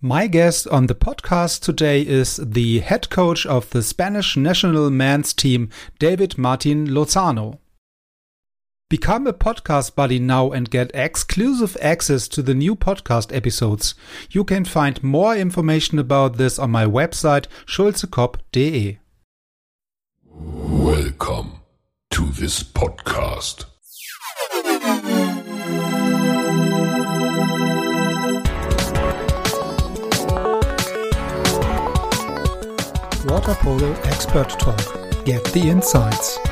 My guest on the podcast today is the head coach of the Spanish national men's team, David Martin Lozano. Become a podcast buddy now and get exclusive access to the new podcast episodes. You can find more information about this on my website schulzekop.de. Welcome to this podcast. Water Polo Expert Talk. Get the insights.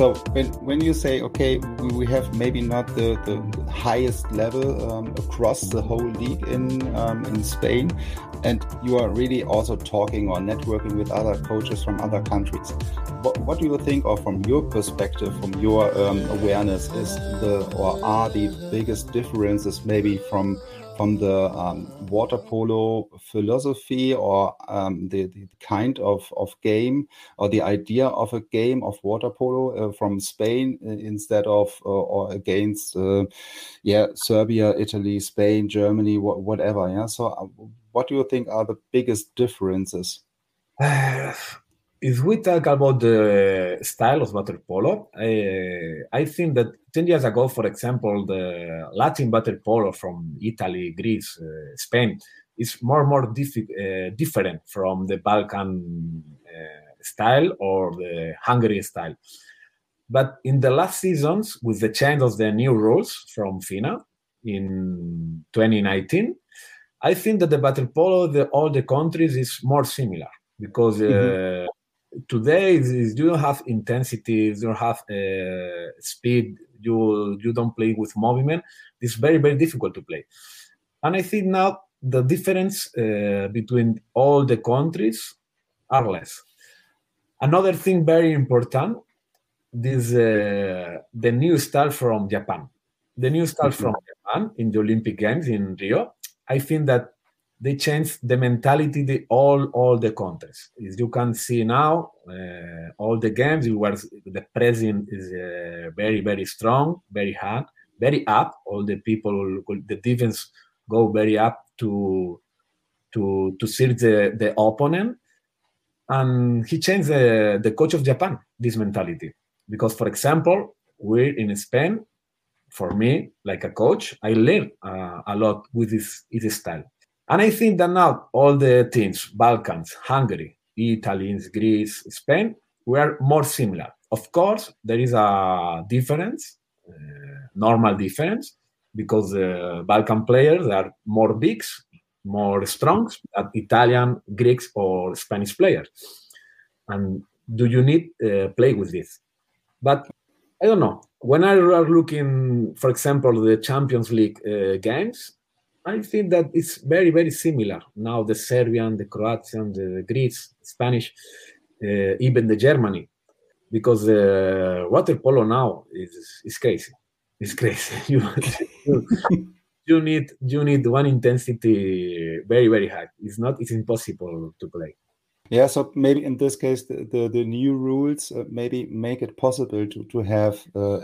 So when when you say okay, we have maybe not the, the highest level um, across the whole league in um, in Spain, and you are really also talking or networking with other coaches from other countries. What, what do you think, or from your perspective, from your um, awareness, is the or are the biggest differences maybe from from the um, water polo philosophy or um, the, the, kind of, of game or the idea of a game of water polo uh, from Spain uh, instead of uh, or against uh, yeah Serbia, Italy, Spain, Germany, wh whatever. Yeah. So, uh, what do you think are the biggest differences? if we talk about the style of water polo, uh, I think that 10 years ago, for example, the Latin water polo from Italy, Greece, uh, Spain is more and more uh, different from the Balkan uh, style or the Hungary style. But in the last seasons, with the change of the new rules from FINA in 2019, I think that the water polo, the, all the countries is more similar because mm-hmm today is you don't have intensity, you don't have uh, speed, you you don't play with movement. It's very very difficult to play, and I think now the difference uh, between all the countries are less. Another thing very important this uh, the new style from Japan. The new style mm-hmm. from Japan in the Olympic Games in Rio. I think that they changed the mentality the all all the countries. As you can see now, uh, all the games where the pressing is uh, very very strong, very hard, very up. All the people, the defense go very up to to to search the, the opponent, and he changed the the coach of Japan this mentality because, for example, we're in Spain. For me, like a coach, I learn uh, a lot with this, this style and I think that now all the teams, Balkans, Hungary, Italy, Greece, Spain, were more similar. Of course, there is a difference, uh, normal difference, because uh, Balkan players are more big, more strong than Italian, Greeks, or Spanish players. And do you need uh, play with this? But I don't know. When I are looking, for example, the Champions League uh, games, I think that it's very, very similar. Now the Serbian, the Croatian, the Greece, Spanish, uh, even the Germany, because uh, water polo now is is crazy. It's crazy. you, you need you need one intensity very very high. It's not. It's impossible to play. Yeah, so maybe in this case, the, the, the new rules uh, maybe make it possible to to have uh,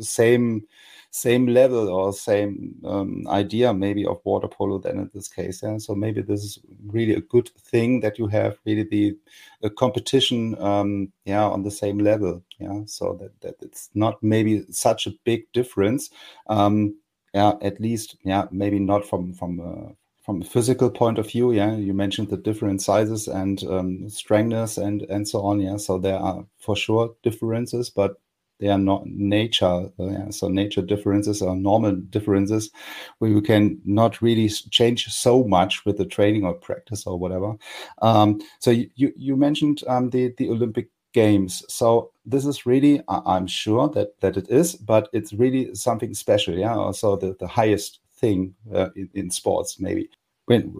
same same level or same um, idea maybe of water polo than in this case. Yeah, so maybe this is really a good thing that you have really the competition, um, yeah, on the same level. Yeah, so that that it's not maybe such a big difference. Um, yeah, at least yeah, maybe not from from uh, from a physical point of view, yeah, you mentioned the different sizes and um, strengthness and and so on. Yeah, so there are for sure differences, but they are not nature. Uh, yeah, so nature differences are normal differences where you can not really change so much with the training or practice or whatever. Um, so you you mentioned um, the the Olympic games. So this is really, I'm sure that that it is, but it's really something special. Yeah, also the the highest thing uh, in, in, sports maybe when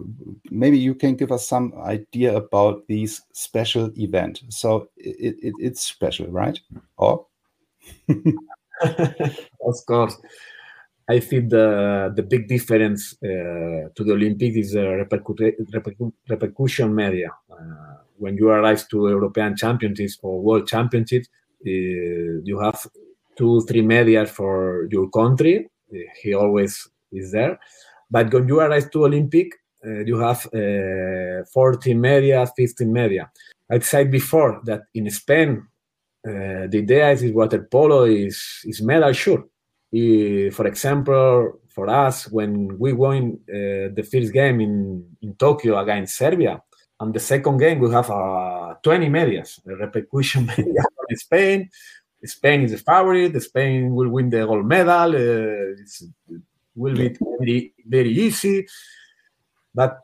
maybe you can give us some idea about these special event so it, it, it's special right or of course. I think the the big difference uh, to the Olympics is the repercu- repercu- repercussion media. Uh, when you arrive to European Championships or World Championships, uh, you have two, three media for your country. he always is there. But when you arrive to Olympic, uh, you have uh, 14 media, 15 media. I said before that in Spain, uh, the idea is water polo is, is medal sure for example, for us, when we won the first game in, in Tokyo against Serbia, and the second game we have uh, 20 medias, the repercussion media from Spain. Spain is the favorite. Spain will win the gold medal. Uh, it will be very, very easy. But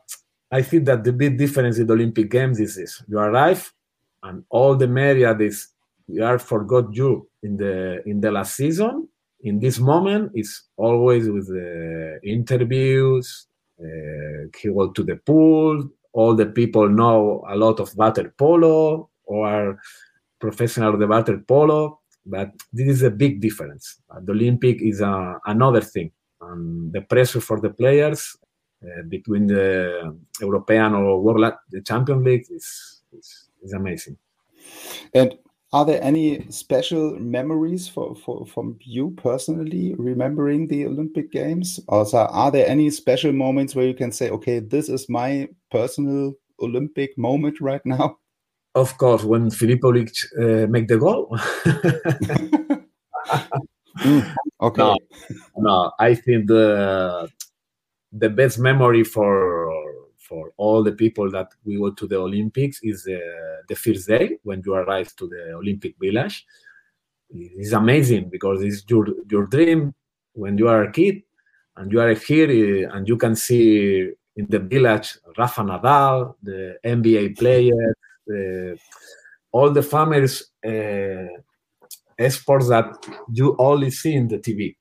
I think that the big difference in the Olympic Games is this: you arrive, and all the media this we are forgot you in the in the last season, in this moment it's always with the interviews uh, he go to the pool. All the people know a lot of water polo or professional water polo but this is a big difference. The olympic is uh, another thing and the pressure for the players uh, between the european or world the champion league is, is, is amazing and are there any special memories for, for from you personally remembering the Olympic Games? Also, are there any special moments where you can say, okay, this is my personal Olympic moment right now? Of course, when Filipovic uh, make the goal. mm, okay. No, no, I think the the best memory for for all the people that we go to the Olympics is uh, the first day when you arrive to the Olympic Village. It's amazing because it's your your dream when you are a kid and you are here uh, and you can see in the village Rafa Nadal, the NBA player, all the famous uh, sports that you only see in the TV.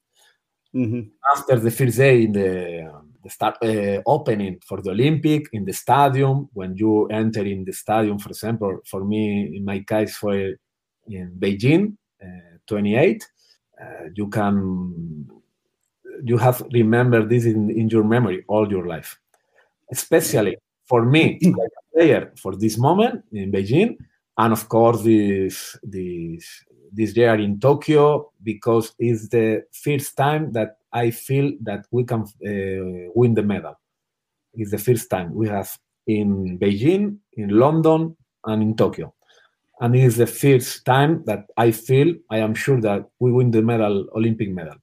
Mm-hmm. After the first day in the the start uh, opening for the Olympic in the stadium. When you enter in the stadium, for example, for me, in my case, for in Beijing, uh, 28, uh, you can you have remember this in, in your memory all your life. Especially for me, like a player, for this moment in Beijing, and of course this this this year in Tokyo because it's the first time that I feel that we can uh, win the medal. It's the first time we have in Beijing, in London, and in Tokyo. And it is the first time that I feel, I am sure that we win the medal, Olympic medal.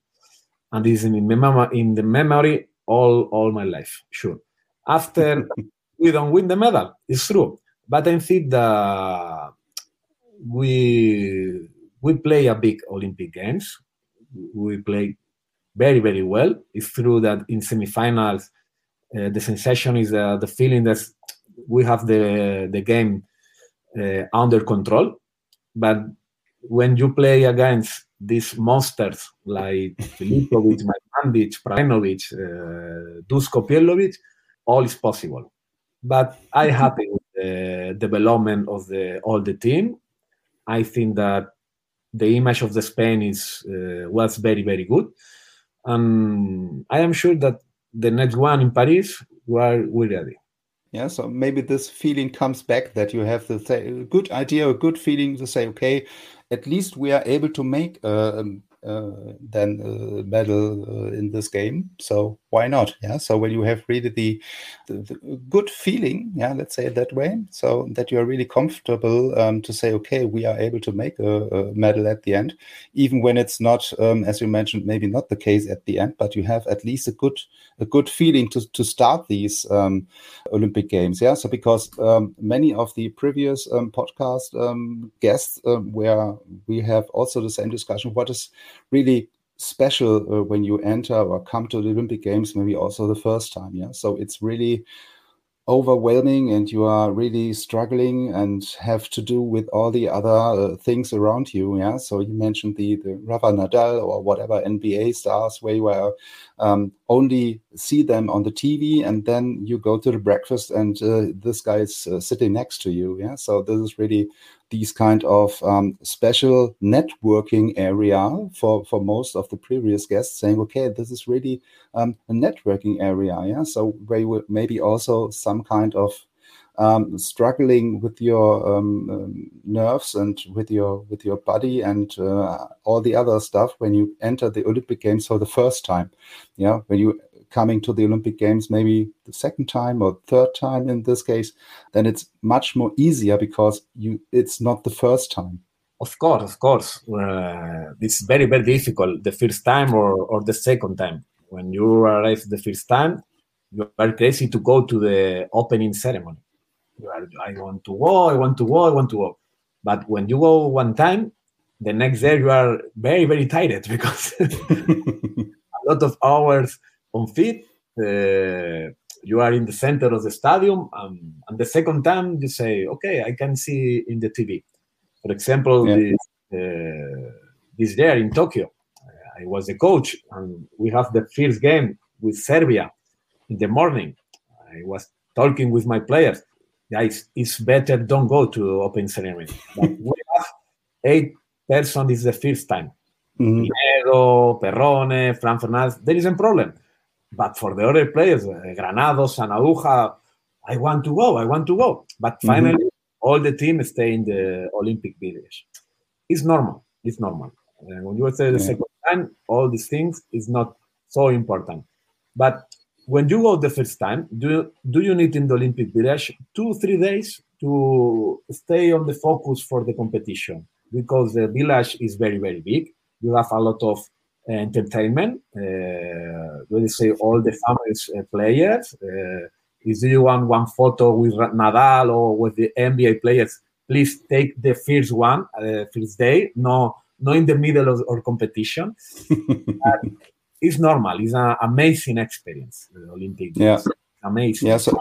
And this is in, mem- in the memory all, all my life, sure. After we don't win the medal, it's true. But I think that we we play a big Olympic Games. We play very, very well. It's true that in semifinals, uh, the sensation is uh, the feeling that we have the the game uh, under control. But when you play against these monsters like Filipovic, Majmanovic, Prlainovic, uh, Dusko Pijetlovic, all is possible. But I'm happy with the development of the all the team. I think that the image of the Spain is uh, was very very good and I am sure that the next one in Paris, we're, we're ready. Yeah, so maybe this feeling comes back that you have the good idea, a good feeling to say, okay, at least we are able to make a, uh, than a medal uh, in this game. So why not? Yeah. So when you have really the, the, the, good feeling, yeah, let's say it that way, so that you are really comfortable um, to say, okay, we are able to make a, a medal at the end, even when it's not, um, as you mentioned, maybe not the case at the end, but you have at least a good a good feeling to to start these um, Olympic Games. Yeah. So because um, many of the previous um, podcast guests, where we have also the same discussion, what is really special uh, when you enter or come to the Olympic Games, maybe also the first time. Yeah. So it's really overwhelming and you are really struggling and have to do with all the other uh, things around you yeah so you mentioned the the Rafa Nadal or whatever NBA stars where you are um, only see them on the TV and then you go to the breakfast and uh, this guy is uh, sitting next to you yeah so this is really these kind of um, special networking area for for most of the previous guests, saying, okay, this is really um, a networking area. Yeah, so where you maybe also some kind of um, struggling with your um, um, nerves and with your with your body and uh, all the other stuff when you enter the Olympic Games for the first time. Yeah, when you coming to the Olympic Games maybe the second time or third time in this case, then it's much more easier because you it's not the first time. Of course, of course, uh, it's very very difficult the first time or or the second time. When you arrive the first time, you are crazy to go to the opening ceremony I want to go, I want to go, I want to go. But when you go one time, the next day you are very, very tired because a lot of hours on feet. Uh, you are in the center of the stadium, um, and the second time you say, "Okay, I can see in the TV." For example, yeah. this, uh, this year in Tokyo, I was a coach, and we have the first game with Serbia in the morning. I was talking with my players guys, it's better don't go to open ceremony. we have eight person is the first time. Mm-hmm. Perrone, Fran Fernandez, there is a problem. But for the other players, uh, Granados, Sanahuja, I want to go, I want to go. But mm-hmm. finally, mm-hmm. all the team stay in the Olympic Village. It's normal. It's normal. Uh, when you say the yeah. second time, all these things is not so important. But when you go the first time, do do you need in the Olympic Village two three days to stay on the focus for the competition because the village is very very big. You have a lot of entertainment. Uh, let us say all the famous uh, players. Uh, if you want one photo with Nadal or with the NBA players, please take the first one, uh, first day. No, not in the middle of our competition. it's normal. It's an amazing experience. The Olympic. Yeah. Amazing. Yeah. So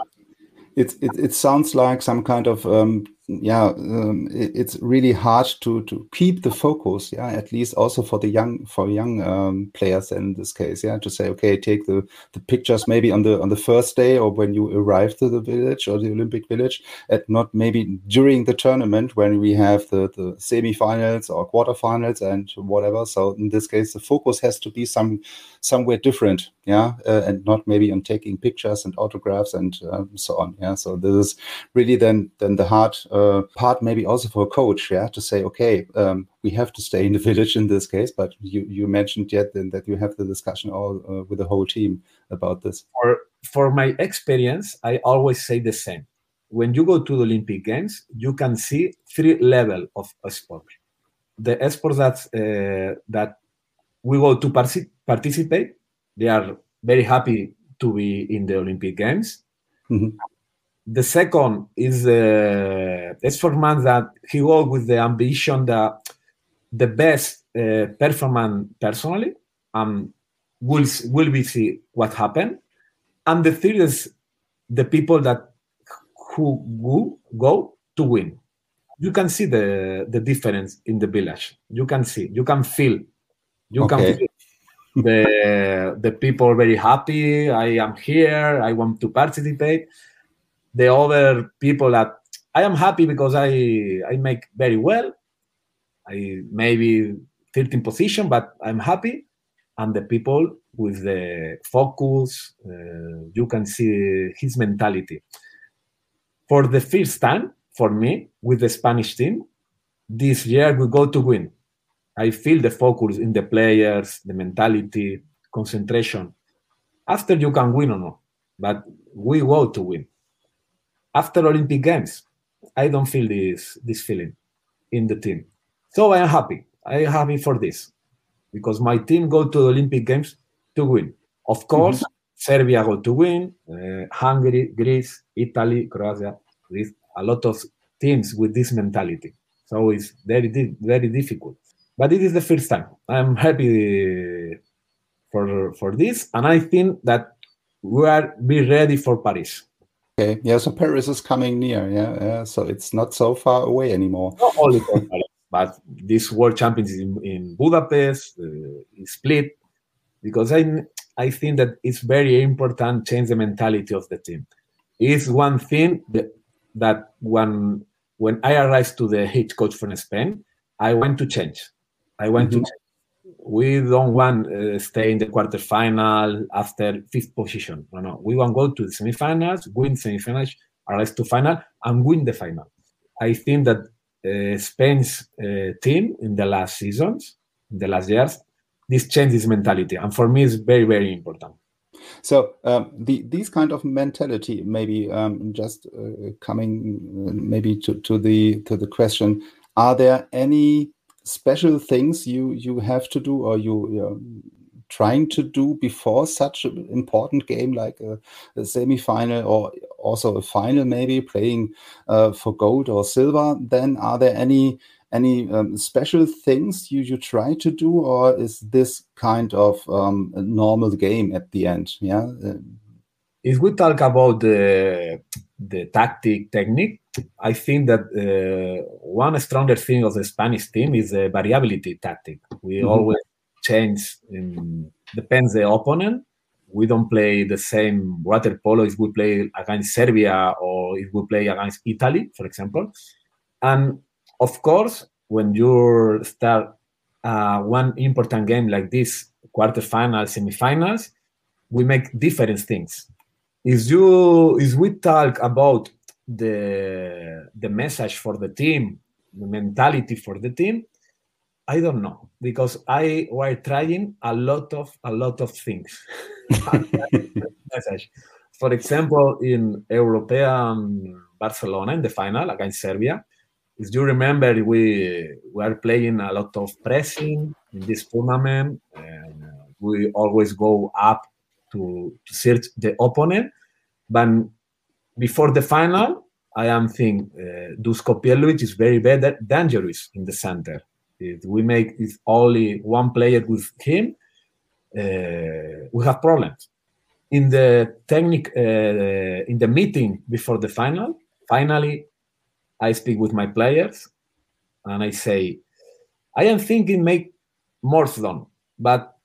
it, it, it sounds like some kind of um, yeah um, it, it's really hard to to keep the focus yeah at least also for the young for young um, players in this case yeah to say okay take the the pictures maybe on the on the first day or when you arrive to the village or the olympic village and not maybe during the tournament when we have the the semifinals or quarterfinals and whatever. So in this case the focus has to be some somewhere different yeah uh, and not maybe on taking pictures and autographs and um, so on yeah. So this is really then then the hard uh, part maybe also for a coach, yeah, to say, okay, um, we have to stay in the village in this case. But you you mentioned yet then that you have the discussion all uh, with the whole team about this. For for my experience, I always say the same. When you go to the Olympic Games, you can see three level of sport. The sports that uh, that we go to participate, they are very happy to be in the Olympic Games. Mm-hmm the second is the uh, performance that he worked with the ambition that the best uh, performance personally um will will we see what happened. And the third is the people that who go, go to win. You can see the the difference in the village. You can see you can feel you okay. can feel the the people very happy. I am here. I want to participate the other people that I am happy because I I make very well. I maybe 13 position, but I'm happy. And the people with the focus, uh, you can see his mentality. For the first time, for me, with the Spanish team, this year we go to win. I feel the focus in the players, the mentality, concentration. After you can win or not, but we go to win after Olympic Games, I don't feel this this feeling in the team. So I am happy. I am happy for this because my team go to the Olympic Games to win. Of course, mm-hmm. Serbia go to win. Uh, Hungary, Greece, Italy, Croatia. With a lot of teams with this mentality. So it's very very difficult. But it is the first time. I'm happy for for this, and I think that we are be ready for Paris. Okay. Yeah. So Paris is coming near. Yeah. yeah. So it's not so far away anymore. Not only Paris, but this World Championships in, in Budapest, uh, in Split, because I I think that it's very important change the mentality of the team. It's one thing that, that when when I arrived to the head coach from Spain, I went to change. I went mm-hmm. to change. We don't want uh, stay in the quarterfinal after fifth position. No, no. We want go to the semifinals, win semifinals, arrive to final, and win the final. I think that uh, Spain's uh, team in the last seasons, in the last years, this changes mentality, and for me, it's very, very important. So um, the, these kind of mentality, maybe um, just uh, coming uh, maybe to, to the to the question, are there any special things you you have to do or you, you trying to do before such an important game like a, a semi-final or also a final maybe playing uh, for gold or silver then are there any any um, special things you, you try to do or is this kind of um, a normal game at the end? Yeah uh, if we talk about the the tactic technique i think that uh, one stronger thing of the spanish team is the variability tactic we mm -hmm. always change in, depends the opponent we don't play the same water polo if we play against serbia or if we play against italy for example and of course, when you start uh, one important game like this, quarterfinals, semifinals, we make different things. Is you is we talk about the the message for the team, the mentality for the team, I don't know because I were trying a lot of a lot of things. message. For example, in European Barcelona in the final against Serbia, if you remember, we were playing a lot of pressing in this tournament. And we always go up to, to search the opponent. But before the final, I am thinking uh, Dusko Pijetlovic is very bad, dangerous in the center. If we make if only one player with him, uh, we have problems. In the technique, uh, in the meeting before the final, finally I speak with my players and I say, I am thinking make more zone, but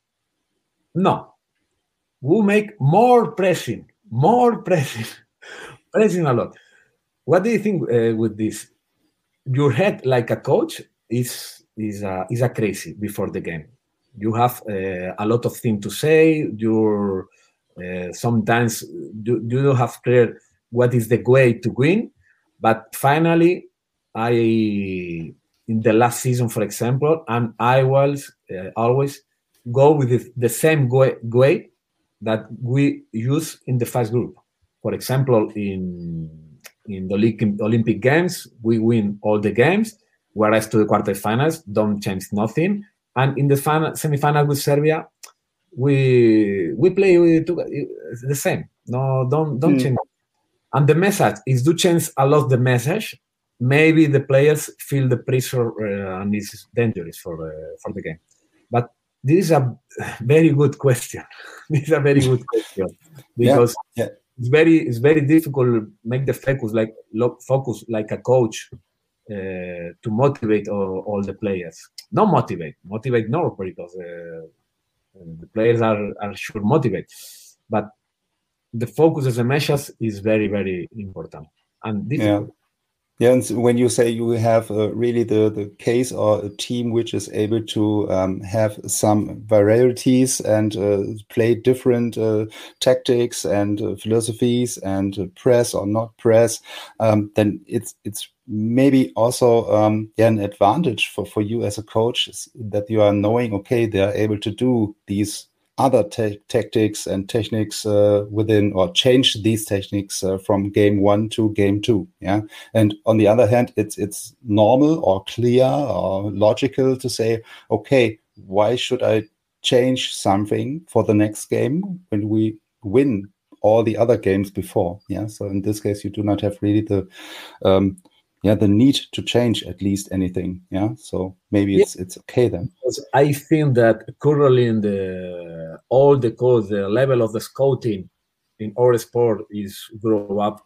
no, we make more pressing, more pressing, pressing a lot. What do you think uh, with this? Your head, like a coach, is is a, is a crazy before the game. You have uh, a lot of things to say. You uh, sometimes you, you don't have clear what is the way to win but finally, I in the last season, for example, and I was uh, always go with the, the same way that we use in the first group. For example, in in the Olympic Games, we win all the games, whereas to the quarterfinals, don't change nothing. And in the semi final, semifinal with Serbia, we we play the same. No, don't don't mm. change and the message is do change a lot the message. Maybe the players feel the pressure uh, and it's dangerous for uh, for the game. But this is a very good question. this is a very good question because yeah, yeah. it's very it's very difficult to make the focus like focus like a coach uh, to motivate all, all, the players. Not motivate, motivate no because uh, the players are are sure motivate, but the focus as a message is very very important and difficult. Yeah. Yeah, and when you say you have uh, really the, the case or a team which is able to um, have some varieties and uh, play different uh, tactics and uh, philosophies and uh, press or not press, um, then it's it's maybe also um, yeah, an advantage for, for you as a coach that you are knowing okay they are able to do these other tactics and techniques uh, within or change these techniques uh, from game one to game two yeah? And on the other hand it's it's normal or clear or logical to say okay why should i change something for the next game when we win all the other games before yeah? So in this case you do not have really the um, yeah the need to change at least anything. Yeah so maybe it's yeah. it's okay then. I think that currently in the all the code the level of the scouting in our sport is grow up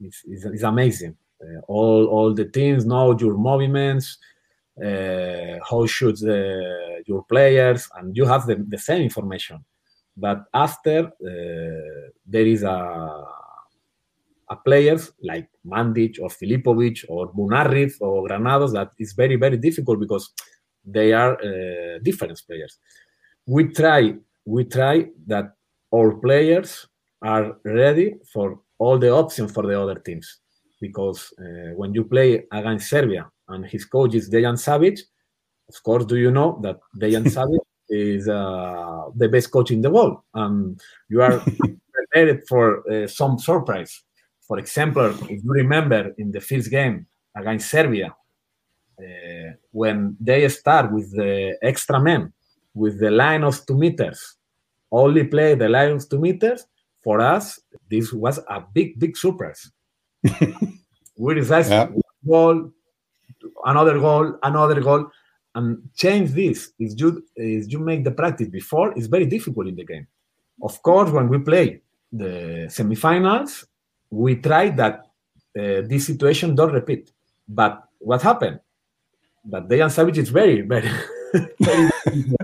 it's, is, is amazing. Uh, all all the teams know your movements uh, how should the, your players and you have the, the same information. But after uh, there is a players like Mandic or Filipovic or Munarriz or Granados that is very very difficult because they are uh, different players. We try we try that our players are ready for all the options for the other teams because uh, when you play against Serbia and his coach is Dejan Savic, of course, do you know that Dejan Savic is uh, the best coach in the world, and you are prepared for uh, some surprise. For example, if you remember in the first game against Serbia, uh, when they start with the extra men, with the line of two meters, only play the line of two meters, for us, this was a big, big surprise. we decided yeah. goal, another goal, another goal, and change this. If you if you make the practice before, it's very difficult in the game. Of course, when we play the semifinals, we try that uh, this situation don't repeat. But what happened? That Dejan Savic is very, very, very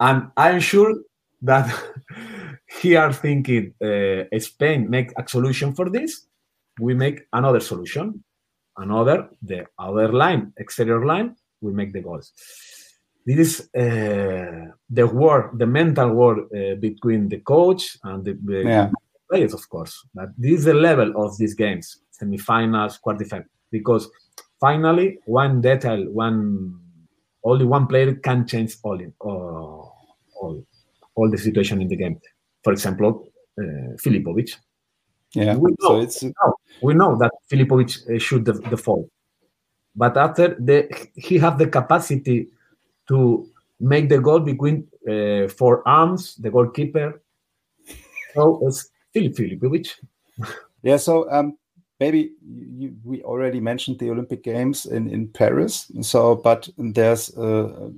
and I'm sure that he are thinking uh, Spain make a solution for this, we make another solution, another the other line, exterior line, we make the goals. This is uh, the war, the mental war uh, between the coach and the, the yeah. Players, of course. But this is the level of these games, semifinals, quarterfinals, because finally one detail, one only one player can change all in, all, all, all the situation in the game for example, uh, Filipovic. Yeah, we know, so it's we know, we know that Filipovic uh, should the, fall, but after the he have the capacity to make the goal between uh, four arms, the goalkeeper. So it's Filip Filipovic. yeah, so um, maybe you, we already mentioned the Olympic Games in, in Paris. So, but there's uh,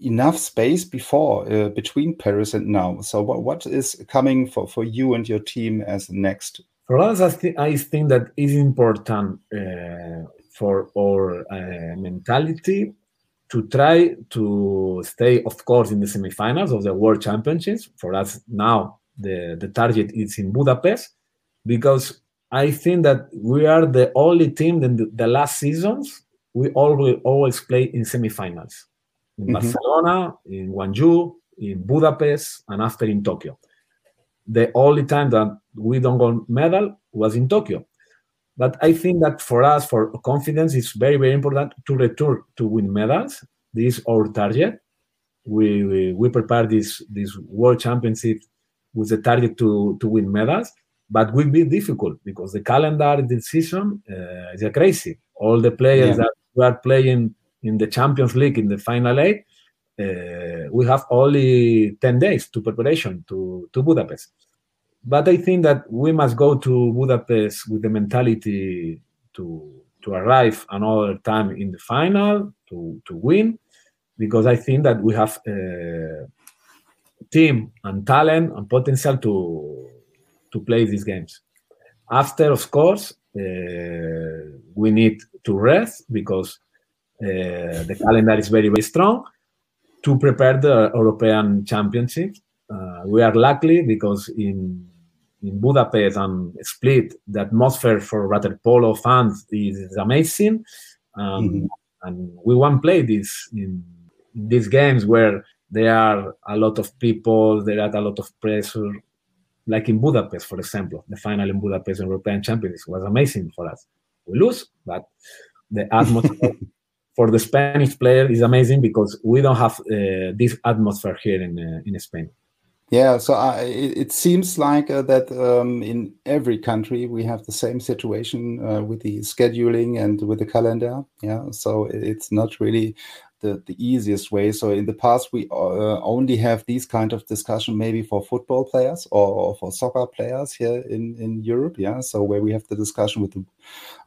enough space before uh, between Paris and now. So what what is coming for for you and your team as next? For us, I, th- I think that is important uh, for our uh, mentality to try to stay, of course, in the semifinals of the World Championships. For us now, the the target is in Budapest because I think that we are the only team in the, the last seasons we always always play in semifinals in mm-hmm. Barcelona, in Gwangju, in Budapest, and after in Tokyo. The only time that we don't got medal was in Tokyo. But I think that for us, for confidence, it's very, very important to return to win medals. This is our target. We, we, we prepare this, this World Championship with the target to, to win medals, but will be difficult because the calendar this season uh, is crazy. All the players yeah. that we are playing in the Champions League in the final eight, uh, we have only 10 days to preparation to, to Budapest. But I think that we must go to Budapest with the mentality to to arrive another time in the final to, to win, because I think that we have uh, team and talent and potential to to play these games. After, of course, uh, we need to rest because uh, the calendar is very, very strong to prepare the European Championship. Uh, we are lucky because in in Budapest and Split, the atmosphere for water polo fans is, amazing, um, mm-hmm. and we want to play this in, in these games where there are a lot of people, there are a lot of pressure. Like in Budapest, for example, the final in Budapest in European Championships was amazing for us. We lose, but the atmosphere for the Spanish player is amazing because we don't have uh, this atmosphere here in uh, in Spain. Yeah, so I, it, it, seems like uh, that um, in every country we have the same situation uh, with the scheduling and with the calendar. Yeah, so it's not really the, the easiest way. So in the past, we uh, only have these kind of discussion maybe for football players or, or, for soccer players here in, in Europe. Yeah, so where we have the discussion with the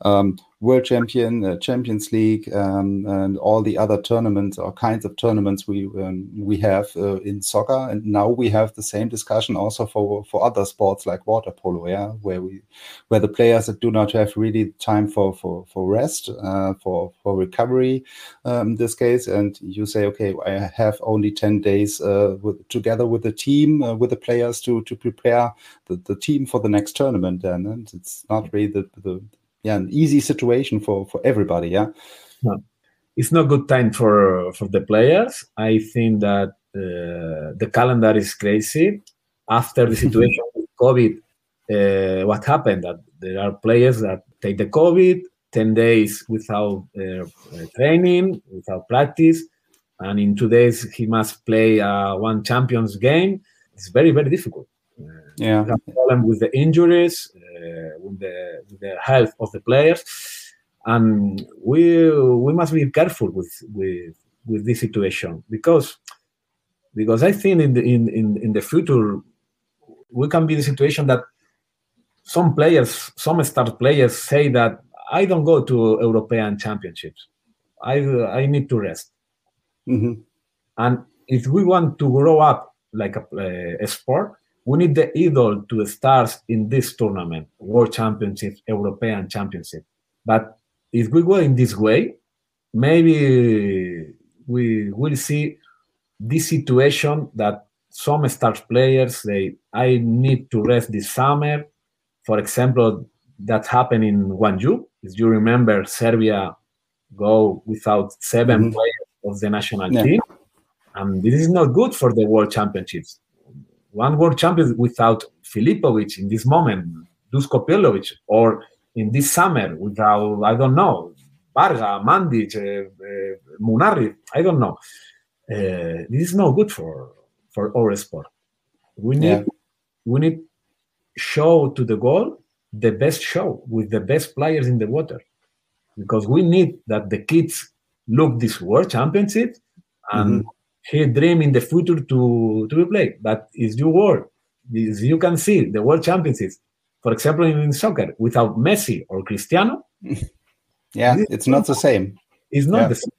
um, world champion, uh, Champions League, um, and all the other tournaments or kinds of tournaments we um, we have uh, in soccer. And now we have the same discussion also for for other sports like water polo. Yeah, where we where the players that do not have really time for for for rest, uh, for for recovery. Um, in this case days, and you say, okay, I have only ten days uh, with, together with the team, uh, with the players to to prepare the, the team for the next tournament. Then and it's not really the, the yeah an easy situation for for everybody. Yeah, no. it's not good time for for the players. I think that uh, the calendar is crazy after the situation with COVID. Uh, what happened that there are players that take the COVID 10 days without uh, training, without practice, and in two days he must play uh, one champions game. It's very, very difficult. Uh, yeah. Problem with the injuries, uh, with, the, with the health of the players, and we we must be careful with with with this situation because because I think in the in, in, in the future we can be in the situation that some players, some star players say that I don't go to European championships. I I need to rest. Mm-hmm. And if we want to grow up like a, a, sport, we need the idol to start in this tournament, World Championship, European Championship. But if we go in this way, maybe we will see this situation that some star players say, I need to rest this summer. For example, that happened in Gwangju. If you remember, Serbia go without 7 mm-hmm. players of the national yeah. team, and this is not good for the World Championships. One World Champion without Filipovic in this moment, Dusko Pijetlovic, or in this summer without I don't know Varga, Mandic, uh, uh, Munarriz, I don't know. Uh, this is not good for for our sport. We need yeah. we need show to the goal the best show with the best players in the water because we need that the kids look this world championship and mm-hmm. he dream in the future to to be played but it's your world as you can see the world championships for example in soccer without messi or cristiano yeah it's not the same it's not yeah. the same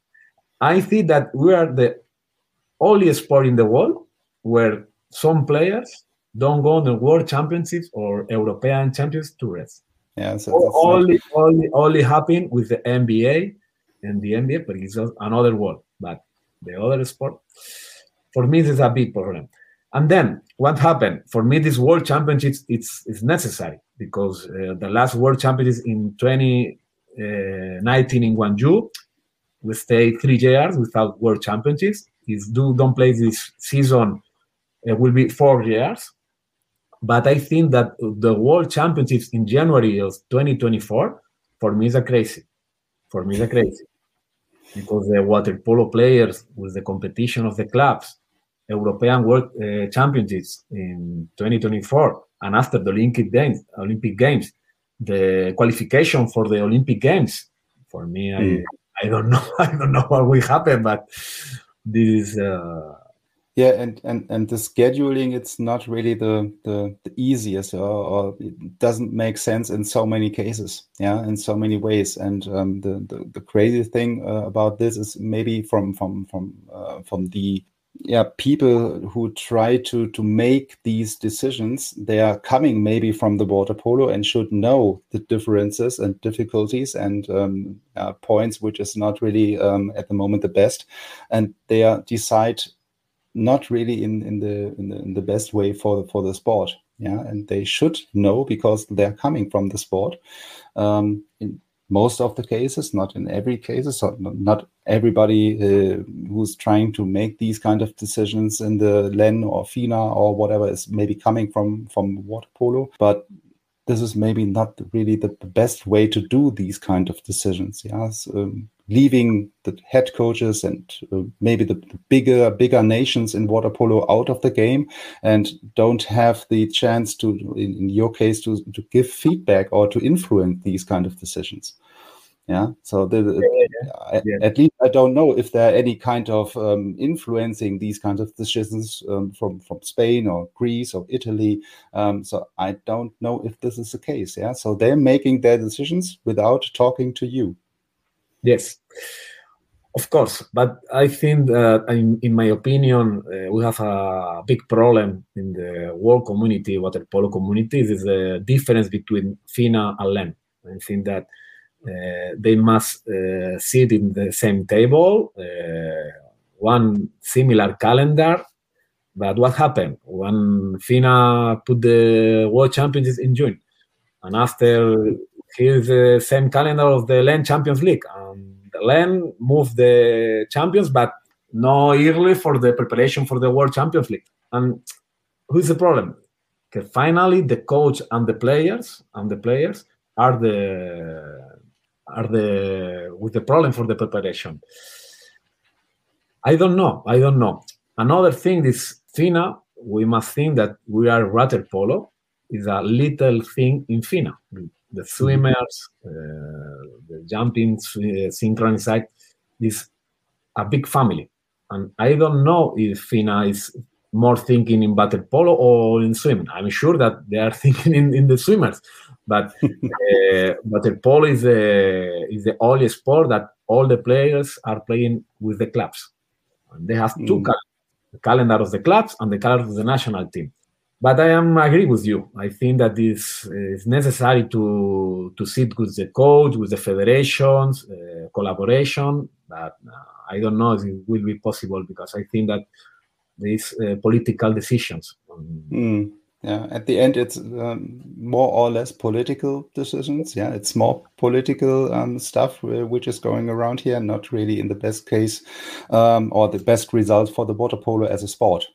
i think that we are the only sport in the world where some players don't go on the World Championships or European Champions to rest. Yeah, so only, only, only happen with the NBA and the NBA, but it's another world. But the other sport, for me, this is a big problem. And then what happened? For me, this World Championships it's, it's necessary because uh, the last World Championships in 2019 uh, in Gwangju, we stayed three years without World Championships. If do don't play this season, it will be four years. But I think that the World Championships in January of 2024, for me, is a crazy. For me, is a crazy. Because the water polo players with the competition of the clubs, European World uh, Championships in 2024, and after the Olympic Games, Olympic Games, the qualification for the Olympic Games, for me, mm. I. I don't know, I don't know what will happen, but this is. Uh, yeah, and, and, and the scheduling, it's not really the, the, the easiest or, or, it doesn't make sense in so many cases, yeah, in so many ways. And um, the, the, the, crazy thing uh, about this is maybe from from from uh, from the yeah people who try to to make these decisions they are coming maybe from the water polo and should know the differences and difficulties and um, uh, points which is not really um, at the moment the best and they are decide not really in, in the in the in the best way for the for the sport. Yeah, and they should know because they're coming from the sport. Um, in most of the cases, not in every cases, so not everybody uh, who's trying to make these kind of decisions in the LEN or FINA or whatever is maybe coming from from water polo, but this is maybe not really the, best way to do these kind of decisions. Yes, um, leaving the head coaches and uh, maybe the, bigger bigger nations in water polo out of the game and don't have the chance to in, in your case to, to give feedback or to influence these kind of decisions. Yeah? So the, yeah, yeah. at least i don't know if there are any kind of um, influencing these kinds of decisions um, from from spain or greece or italy. Um, so i don't know if this is the case yeah? So they're making their decisions without talking to you Yes, of course. But I think that, in, in my opinion, uh, we have a big problem in the world community, water polo community. Is the difference between FINA and LEN. I think that Uh, they must uh, sit in the same table, uh, one similar calendar. But what happened when FINA put the World Championships in June, and after here's the same calendar of the LEN Champions League, moved the champions, but no early for the preparation for the World Champions League. And who's the problem? Okay, finally, the coach and the players and the players are the are the with the problem for the preparation. I don't know. I don't know. Another thing is FINA. We must think that we are water polo is a little thing in FINA. The swimmers, uh, the jumping, uh, synchronized, is a big family. And I don't know if FINA is more thinking in water polo or in swimming. I'm sure that they are thinking in, in the swimmers, but uh, water polo is the is the only sport that all the players are playing with the clubs. And they have two mm. calendars, the calendar of the clubs and the calendar of the national team. But I am agree with you. I think that this is necessary to to sit with the coach, with the federations, uh, collaboration. But uh, I don't know if it will be possible because I think that these uh, political decisions. Mm, yeah, at the end, it's um, more or less political decisions. Yeah, it's more political um, stuff uh, which is going around here, not really in the best case um, or the best result for the water polo as a sport.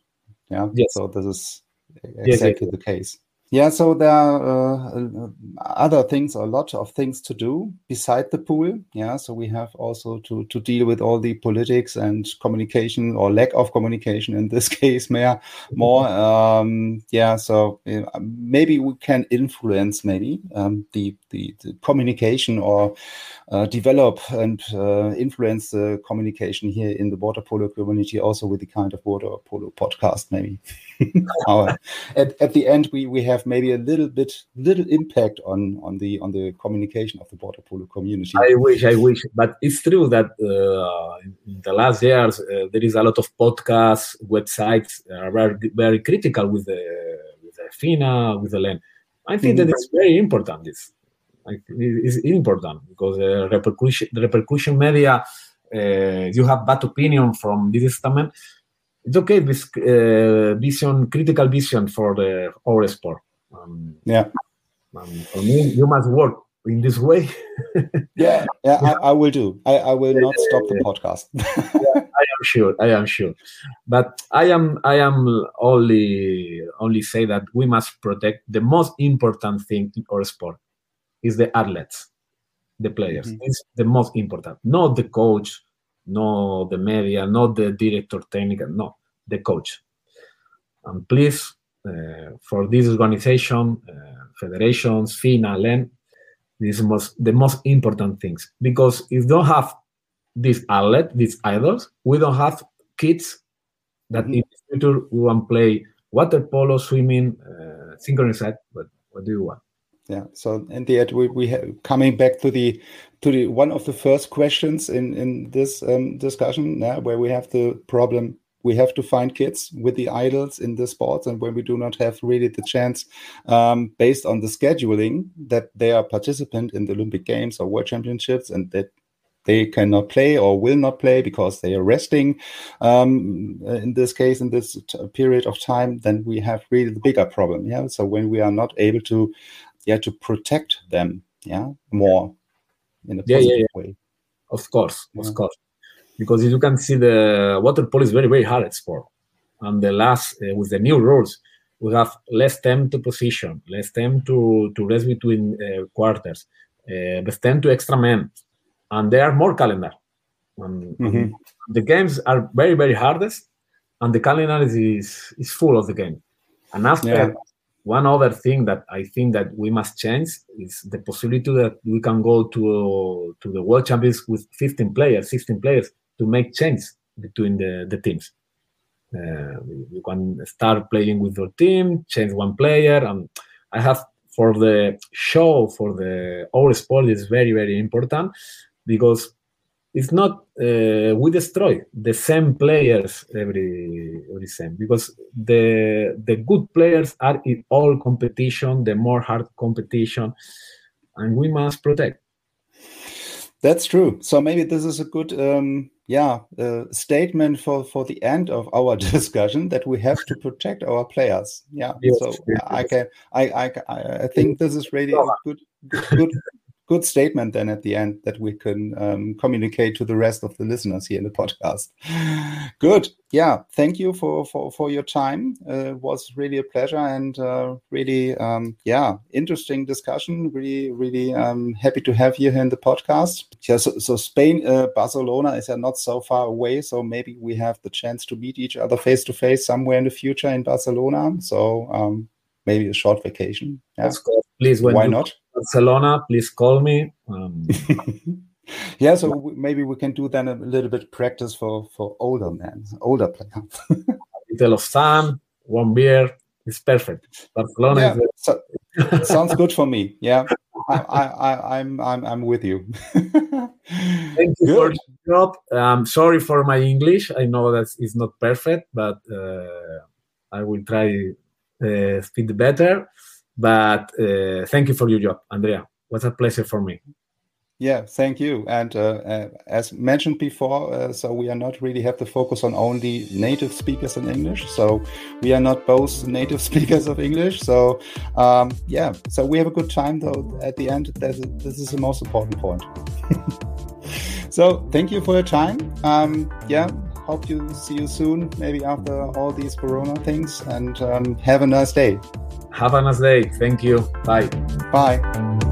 Yeah, yes. so this is exactly yes, yes. the case. Yeah, so there are uh, other things, a lot of things to do beside the pool. Yeah, so we have also to to deal with all the politics and communication or lack of communication in this case, more. More, um, yeah. So uh, maybe we can influence maybe um, the, the, the communication or uh, develop and uh, influence the communication here in the water polo community, also with the kind of water polo podcast, maybe. Our, at, at the end, we we have maybe a little bit little impact on on the on the communication of the water polo community. I wish i wish but it's true that uh, in the last years uh, there is a lot of podcasts websites are very, very critical with the with the fina with the LEN i think mm-hmm. that it's very important this. It's important because the repercussion the repercussion media uh, you have bad opinion from this statement it's okay this uh, vision critical vision for the our sport um, yeah. Um, for me, you must work in this way. yeah, yeah, I, I, will do. I, I will not stop the podcast. yeah, I am sure. I am sure. But I am. I am only only say that we must protect the most important thing in our sport is the athletes, the players. Mm-hmm. It's the most important, not the coach, not the media, not the director technical. No, the coach. And please uh, for this organization, uh, federations, FINA, LEN, this is most, the most important things. Because if don't have this outlet, these idols, we don't have kids that mm-hmm. in the future we want play water polo, swimming, uh, synchronized. But what do you want? Yeah. So in the end, we we have, coming back to the to the one of the first questions in in this um, discussion, yeah, where we have the problem we have to find kids with the idols in the sports and when we do not have really the chance um, based on the scheduling that they are participant in the olympic games or world championships and that they cannot play or will not play because they are resting um, in this case in this period of time then we have really the bigger problem yeah so when we are not able to yeah to protect them yeah more in a positive yeah, yeah, yeah. way. Of course of course. Because you can see the water polo is very very hard sport. And the last uh, with the new rules we have less time to position less time to to rest between uh, quarters uh, less time to extra men. And there are more calendar. And, mm-hmm. and the games are very very hardest and the calendar is is full of the game. And after yeah. One other thing that i think that we must change is the possibility that we can go to to the world champions with 15 players 16 players to make change between the, the teams. Uh, you can start playing with your team, change one player, and I have for the show for the our sport is very very important because it's not uh, we destroy the same players every every same because the the good players are in all competition, the more hard competition, and we must protect That's true. So maybe this is a good, um, yeah, uh, statement for for the end of our discussion that we have to protect our players. Yeah. Yes, so yes. I can, I, I, I think this is really good, good, good good statement then at the end that we can um, communicate to the rest of the listeners here in the podcast. Good. Yeah. Thank you for for, for your time. Uh, it was really a pleasure and uh, really um, yeah interesting discussion. Really really um, happy to have you here in the podcast. Yeah. So, so Spain, uh, Barcelona is not so far away. So maybe we have the chance to meet each other face to face somewhere in the future in Barcelona. So um, maybe a short vacation. Yeah. Please, why not? Barcelona, please call me. Um, yeah, so maybe we can do then a little bit practice for for older men, older players. a little of sun, one beer, it's perfect. Barcelona yeah, so, sounds good for me. Yeah, I, I, I'm I'm I'm with you. Thank you good. for the job. I'm sorry for my English. I know that it's not perfect, but uh, I will try uh, speak better. But uh, thank you for your job, Andrea. What a pleasure for me. Yeah, thank you. And uh, uh, as mentioned before, uh, so we are not really have to focus on only native speakers in English. So we are not both native speakers of English. So um, yeah, so we have a good time though. At the end, this is the most important point. so thank you for your time. Um, yeah, hope to see you soon, maybe after all these Corona things. And um, have a nice day. Have a nice day. Thank you. Bye. Bye.